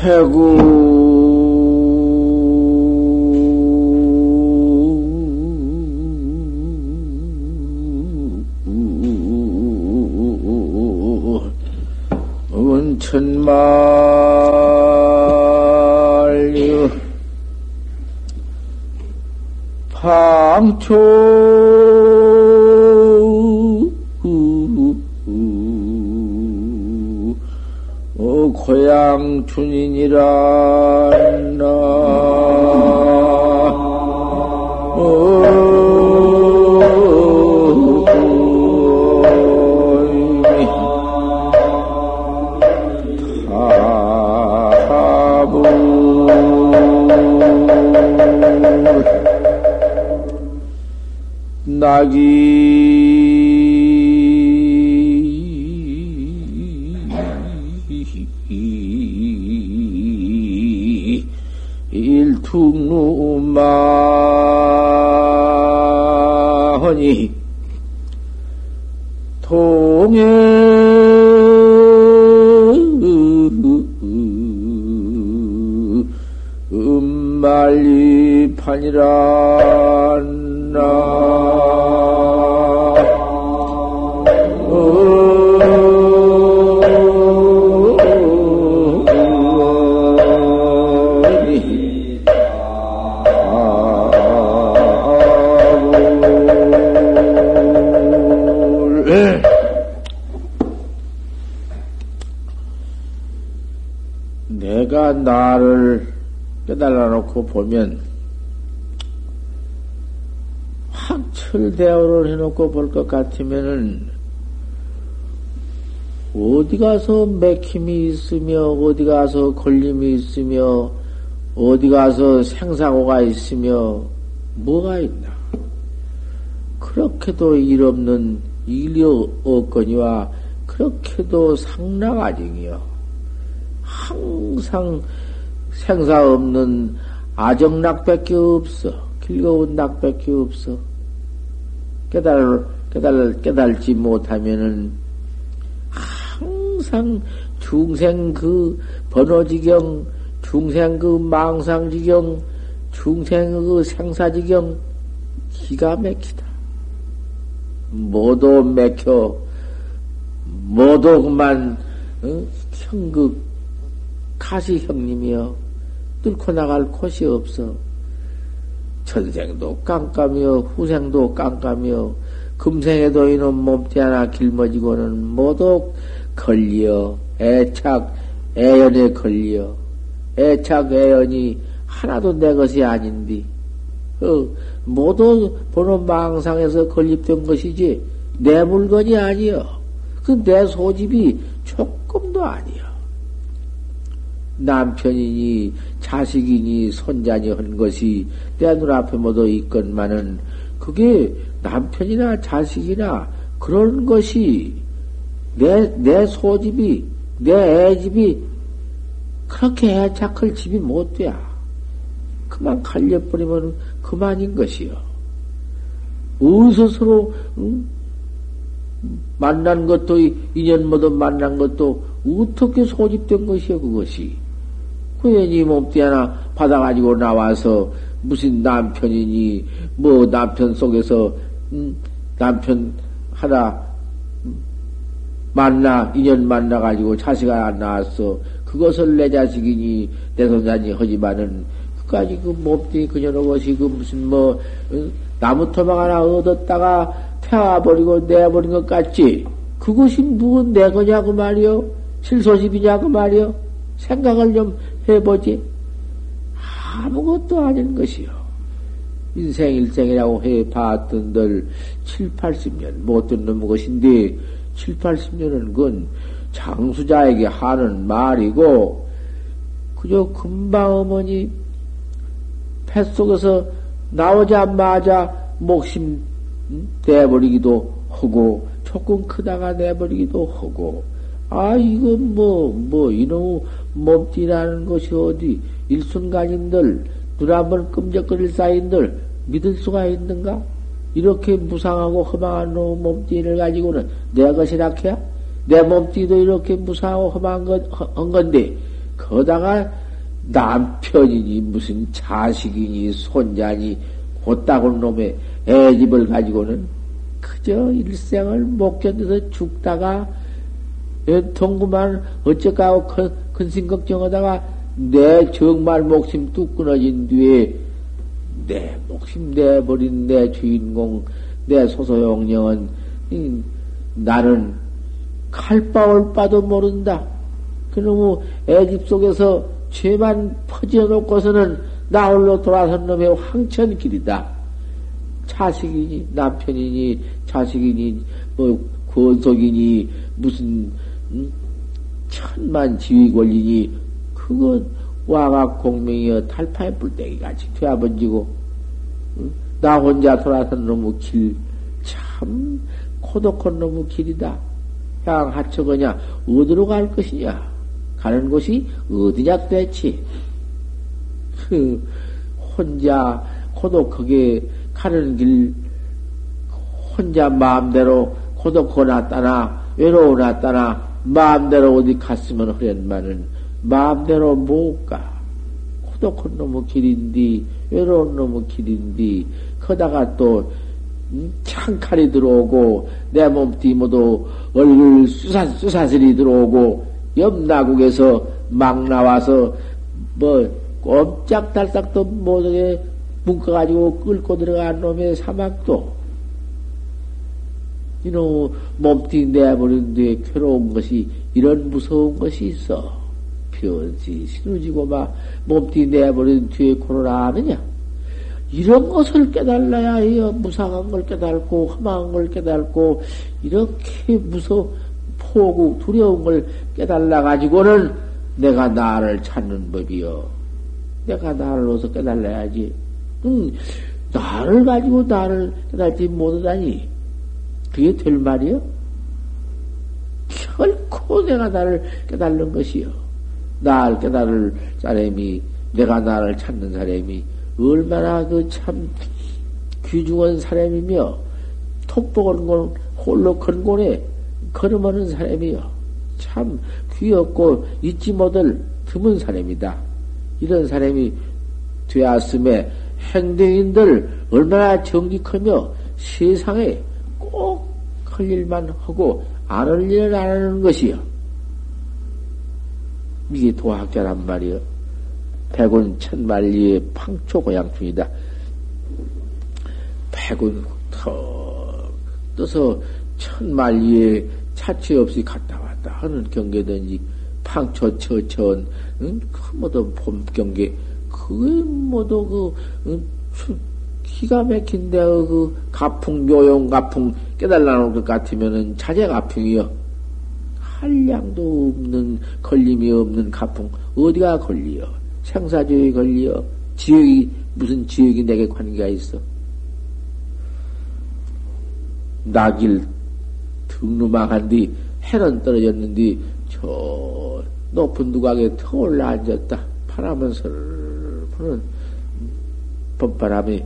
배구 은천만류 방초 고향 춘인이라 나 낙이 일퉁루마허니 통해 음말리 판이라 놓고 보면 확철대오를 해놓고 볼 것 같으면은 어디 가서 맥힘이 있으며 어디 가서 걸림이 있으며 어디 가서 생사고가 있으며 뭐가 있나? 그렇게도 일 없는 일이 없거니와 그렇게도 상락아정이요. 항상 생사 없는 아정락밖에 없어. 길거운 낙밖에 없어. 깨달, 깨달, 깨달지 못하면은 항상 중생 그 번호지경, 중생 그 망상지경, 중생 그 생사지경, 기가 막히다. 모두 맥혀, 모두 그만, 어? 형극, 가시 형님이여, 뚫고 나갈 곳이 없어. 전생도 깜깜이여, 후생도 깜깜이여, 금생에도 이놈 몸띠 하나 길머지고는 모두 걸리어, 애착, 애연에 걸리어, 애착, 애연이 하나도 내 것이 아닌디, 어, 모두 보는 망상에서 건립된 것이지, 내 물건이 아니여. 그 내 소집이 조금도 아니여. 남편이니, 자식이니, 손자니 한 것이 내 눈앞에 모두 있건만은, 그게 남편이나 자식이나 그런 것이 내, 내 소집이, 내 애집이 그렇게 애착할 집이 못 돼. 그만 갈려버리면 그만인 것이요. 서로, 응? 만난 것도, 인연 모두 만난 것도 어떻게 소집된 것이요, 그것이. 그애니 몸띠 하나 받아가지고 나와서 무슨 남편이니, 뭐 남편 속에서, 음, 남편 하나 만나, 인연 만나 가지고 자식 하나 낳았어. 그것을 내 자식이니, 내 손자니 하지만은, 그까지 그 몸띠 그녀의 것이 그 무슨 뭐, 나무 토막 하나 얻었다가 태워버리고 내버린 것 같지? 그것이 무슨 내 거냐고 말이요? 실소집이냐고 말이요? 생각을 좀 해보지. 아무것도 아닌 것이요. 인생 일생이라고 해봤던들 7, 80년 못 듣는 것인데 7, 80년은 그건 장수자에게 하는 말이고 그저 금방 어머니 뱃속에서 나오자마자 목심 내버리기도 하고 조금 크다가 내버리기도 하고 아 이건 뭐뭐 뭐 이놈 몸띠라는 것이 어디 일순간인들 눈 한번 끔적거릴 사이인들 믿을 수가 있는가? 이렇게 무상하고 허망한 놈 몸띠를 가지고는 내 것이라 해야? 내 몸띠도 이렇게 무상하고 허망한 것, 한 건데, 거다가 남편이니 무슨 자식이니 손자니 곧다군 놈의 애집을 가지고는 그저 일생을 못 견뎌서 죽다가 동구만 어쩌까고 큰, 큰심 걱정하다가 내 정말 목숨 뚝 끊어진 뒤에 내 목숨 내버린 내 주인공 내 소소용령은 나는 칼바올 바도 모른다. 그놈의 애집 속에서 죄만 퍼지어 놓고서는 나 홀로 돌아선 놈의 황천 길이다. 자식이니, 남편이니, 자식이니, 뭐, 권속이니, 무슨, 음? 천만 지위 권리니, 그건 와가 공명이여 탈파의 뿔떼기 같이 되어번지고, 음? 나 혼자 돌아선 놈의 길, 참, 고독한 놈의 길이다. 향 하처거냐, 어디로 갈 것이냐? 가는 곳이 어디냐 도대체? 그 혼자 고독하게 가는 길 혼자 마음대로 고독하고 났다나 외로워 났다나 마음대로 어디 갔으면 하련만은 마음대로 못 가. 고독한 놈의 길인디 외로운 놈의 길인디 거다가 또 음, 창칼이 들어오고 내 몸띠 모두 얼굴 쑤사, 쑤사슬이 들어오고 옆나국에서 막 나와서 뭐 꼼짝달싹도 못하게 묶어가지고 끌고 들어간 놈의 사막도 이놈 몸뚱이 내버린 뒤에 괴로운 것이 이런 무서운 것이 있어. 변시 신우지고 막 몸뚱이 내버린 뒤에 코로나 아느냐? 이런 것을 깨달아야 해요. 무상한 걸 깨달고 험한 걸 깨달고 이렇게 무서 포국 두려운 걸 깨달아 가지고는 내가 나를 찾는 법이요. 내가 나를 어서 깨달아야지. 응, 나를 가지고 나를 깨달지 못하다니. 그게 될 말이요? 결코 내가 나를 깨달는 것이요. 나를 깨달을 사람이, 내가 나를 찾는 사람이 얼마나 그 참 귀중한 사람이며, 톡복은 건 홀로 건곤에 걸음하는 사람이요. 참 귀엽고 잊지 못할 드문 사람이다. 이런 사람이 되었음에 행동인들 얼마나 정직하며 세상에 꼭 할 일만 하고 안 할 일을 안 하는 것이요. 이게 도학자란 말이요. 백운 천만리의 팡초 고향 중이다. 백운 턱 떠서 천만리에 차치 없이 갔다 왔다 하는 경계든지 팡초 처천 응? 그 모두 봄 경계 그게 모두 그 응? 기가 막힌데 그 가풍 묘용 가풍 깨달라놓을 것 같으면은 자제 가풍이요. 한량도 없는 걸림이 없는 가풍. 어디가 걸리요? 생사지역이 걸리요? 지역이 무슨 지역이 내게 관계가 있어? 낙일 등루망한 뒤 해는 떨어졌는데 저 높은 누각에 터 올라 앉았다. 바람은 슬 부는 봄바람이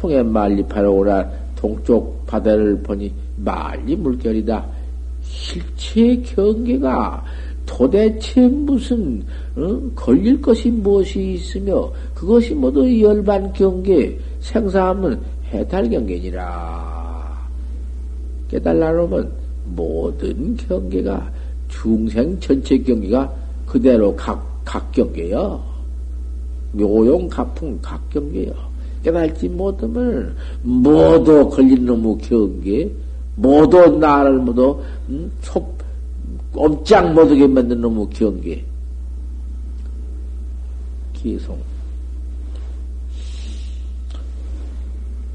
통에 말리파로 오라 동쪽 바다를 보니 말리 물결이다. 실체 경계가 도대체 무슨 어? 걸릴 것이 무엇이 있으며 그것이 모두 열반 경계 생사하면 해탈 경계니라. 깨달라 놓으면 모든 경계가 중생 전체 경계가 그대로 각, 각 경계요. 묘용 가풍 각 경계요. 깨달지 못하면 모두 걸린 놈의 경계, 모두 나를 모두 음, 속 꼼짝 못하게 만든 놈의 경계. 기송.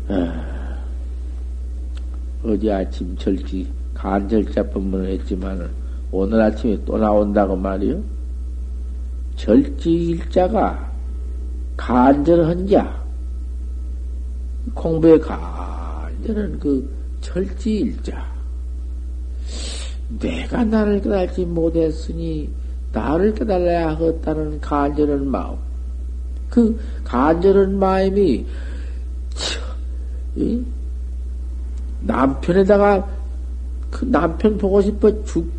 아. 어제 아침 절지 간절자법문을 했지만 오늘 아침에 또 나온다고 말이요. 절지 일자가 간절한 자 공부의 간절한 그 절지 일자. 내가 나를 깨달지 못했으니 나를 깨달아야 하겠다는 간절한 마음. 그 간절한 마음이 남편에다가 그 남편 보고 싶어 죽,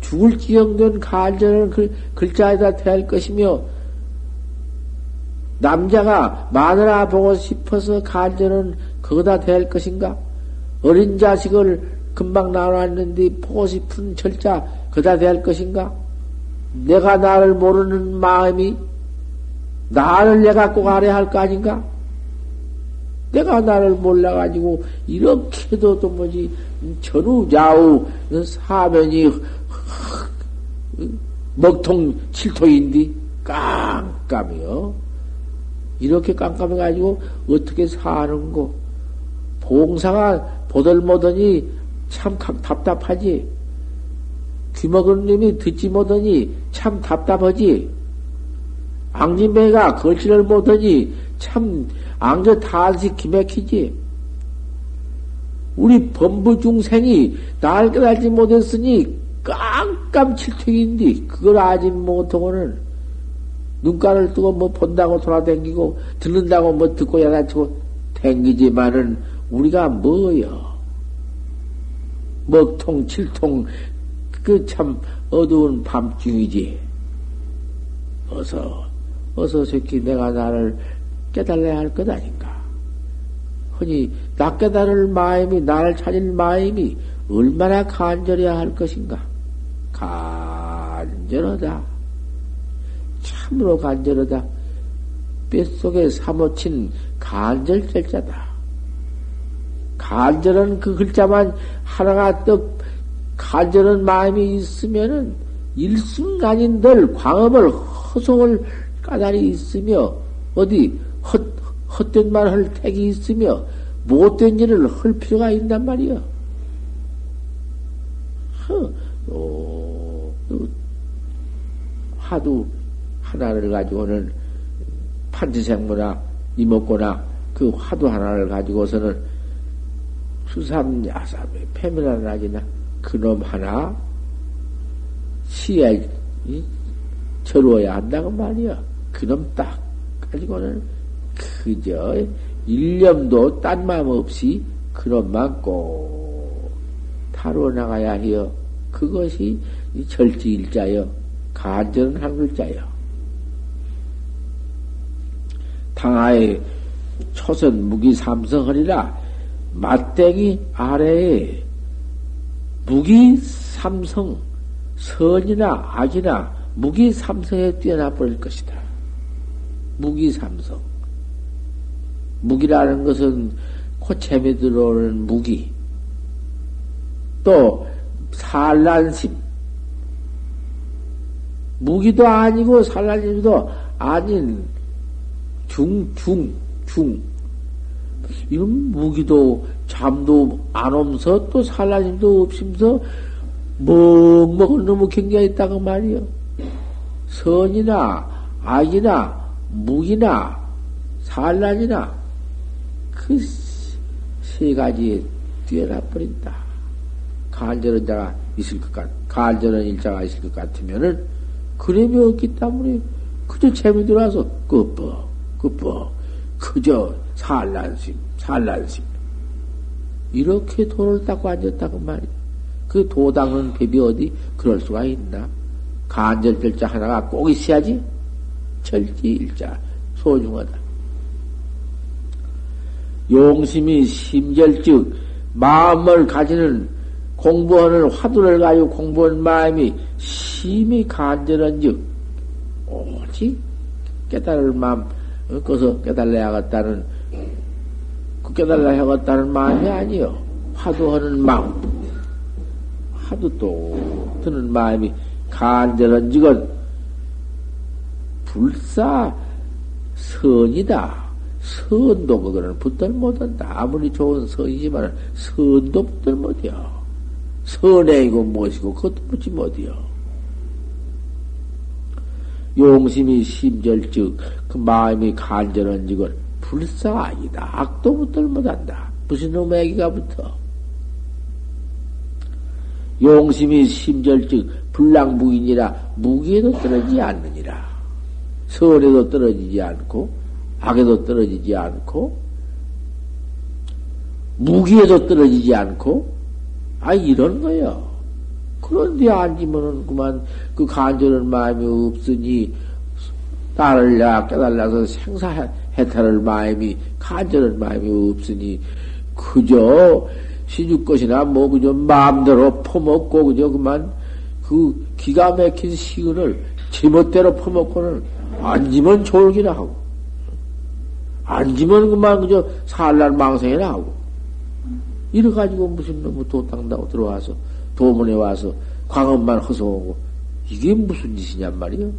죽을 지경된 간절은 글, 글자에다 대할 것이며, 남자가 마누라 보고 싶어서 간절은 그거다 대할 것인가? 어린 자식을 금방 나왔는데 보고 싶은 절자 그다 대할 것인가? 내가 나를 모르는 마음이 나를 내가 꼭 알아야 할거 아닌가? 내가 나를 몰라가지고 이렇게도 또 뭐지 전후 좌우 사면이 먹통 칠토인데 깜깜이요. 이렇게 깜깜해가지고 어떻게 사는고 봉사가 보들못하니 참 답답하지. 귀먹은 놈이 듣지 못하니 참 답답하지. 앙진배가 걸치를 못하니 참 앙저 탄식 기맥히지. 우리 범부 중생이 날 깨달지 못했으니 깜깜칠퇴인데 그걸 아직 못하고는 눈가를 뜨고 뭐 본다고 돌아댕기고 듣는다고 뭐 듣고 야단치고 댕기지만은 우리가 뭐여? 먹통 칠통 그 참 어두운 밤중이지. 어서 어서 새끼 내가 나를 깨달아야 할 것 아닌가? 흔히 나 깨달을 마음이 나를 찾을 마음이 얼마나 간절해야 할 것인가? 간절하다. 참으로 간절하다. 뼛속에 사모친 간절절자다. 간절한 그 글자만 하나가 떡 간절한 마음이 있으면은 일순간인들 광업을 허송을 까다리 있으며 어디 헛, 헛된 말 할 택이 있으며 못된 일을 할 필요가 있단 말이여. 어, 화두 하나를 가지고는 판지생무나 이목고나 그 화두 하나를 가지고서는 수삼 야삼의 패밀한 나지나 그놈 하나 시에 저루어야 한다고 말이야. 그놈 딱 가지고는 그저 일념도 딴 마음 없이 그놈만 꼭 타러 나가야 해요. 그것이 절지일자여 간절한 한 글자여. 당하의 초선 무기 삼성하리라 맞대기 아래에 무기 삼성 선이나 악이나 무기 삼성에 뛰어나 버릴 것이다. 무기 삼성. 무기라는 것은 코채에 들어오는 무기. 또 산란심. 무기도 아니고 산란심도 아닌 중, 중, 중. 이건 무기도 잠도 안 오면서 또 산란심도 없으면서 먹먹은 너무 경계가 있다고 말이요. 선이나 악이나 무기나 산란이나 그 세 가지에 뛰어나 버린다. 간절한 자가 있을 것 같, 간절한 일자가 있을 것 같으면은, 그림이 없기 때문에, 그저 재미 들어와서, 끝버, 끝버, 그저 산란심, 산란심. 이렇게 돈을 닦고 앉았다고 말이야. 그 도당은 법이 어디 그럴 수가 있나? 간절절자 하나가 꼭 있어야지. 절지일자, 소중하다. 용심이 심절즉 마음을 가지는 공부하는 화두를 가지고 공부한 마음이 심히 간절한 즉, 오직 깨달을 마음, 꺼서 깨달아야겠다는, 그 깨달아야겠다는 마음이 아니요. 화두하는 마음. 화두 또 드는 마음이 간절한 즉은 불사 선이다. 선도 그거는 붙들 못한다. 아무리 좋은 선이지만 선도 붙들 못해요. 선행이고 무엇이고 그것도 묻지 못해요. 용심이 심절즉 그 마음이 간절한 직은 불사가 아니다. 악도 붙들 못한다. 무슨 놈의 애기가 붙어. 용심이 심절즉 불량무인이라 무기에도 떨어지지 않느니라. 선에도 떨어지지 않고 악에도 떨어지지 않고 무기에도 떨어지지 않고 아, 이런 거요. 그런데 앉으면은 그만 그 간절한 마음이 없으니 나를 야 깨달라서 생사해탈할 마음이 간절한 마음이 없으니 그저 시주 것이나 뭐 그저 마음대로 퍼먹고 그저 그만 그 기가 막힌 시은을 제멋대로 퍼먹고는 앉으면 졸기나 하고 앉으면 그만 그저 살날 망상이나 하고 이래가지고 무슨 놈의 도당다고 들어와서 도문에 와서 광업만 허송하고 이게 무슨 짓이냔 말이요.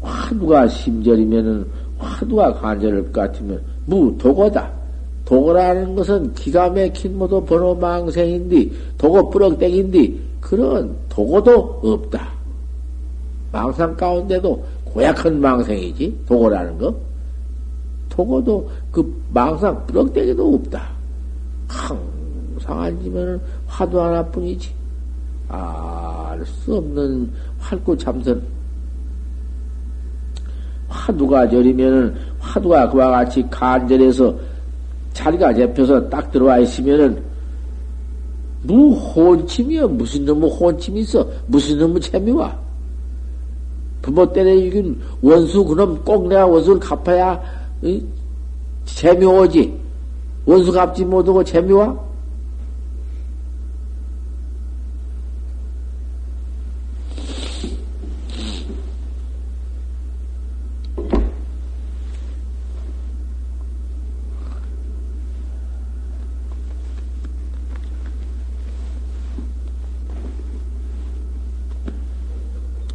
화두가 심절이면은 화두가 간절할 것 같으면 무 도거다. 도거라는 것은 기가 막힌 모두 번호 망생인데 도거 뿌럭땡인데 그런 도거도 없다. 망상 가운데도 고약한 망생이지 도거라는 거. 도거도 그 망상 뿌럭땡이도 없다. 항상 앉으면 화두 하나뿐이지. 알수 없는 활구 참선. 화두가 저리면은 화두가 그와 같이 간절해서 자리가 잡혀서 딱 들어와 있으면은 무 혼침이여 무슨 놈의 혼침이 있어 무슨 놈의 재미와 부모 때려 죽인 원수 그놈 꼭 내가 원수를 갚아야 재미오지 원수 갚지 못하고 재미와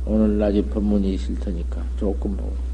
오늘 낮에 법문이 있을 테니까 조금 보고.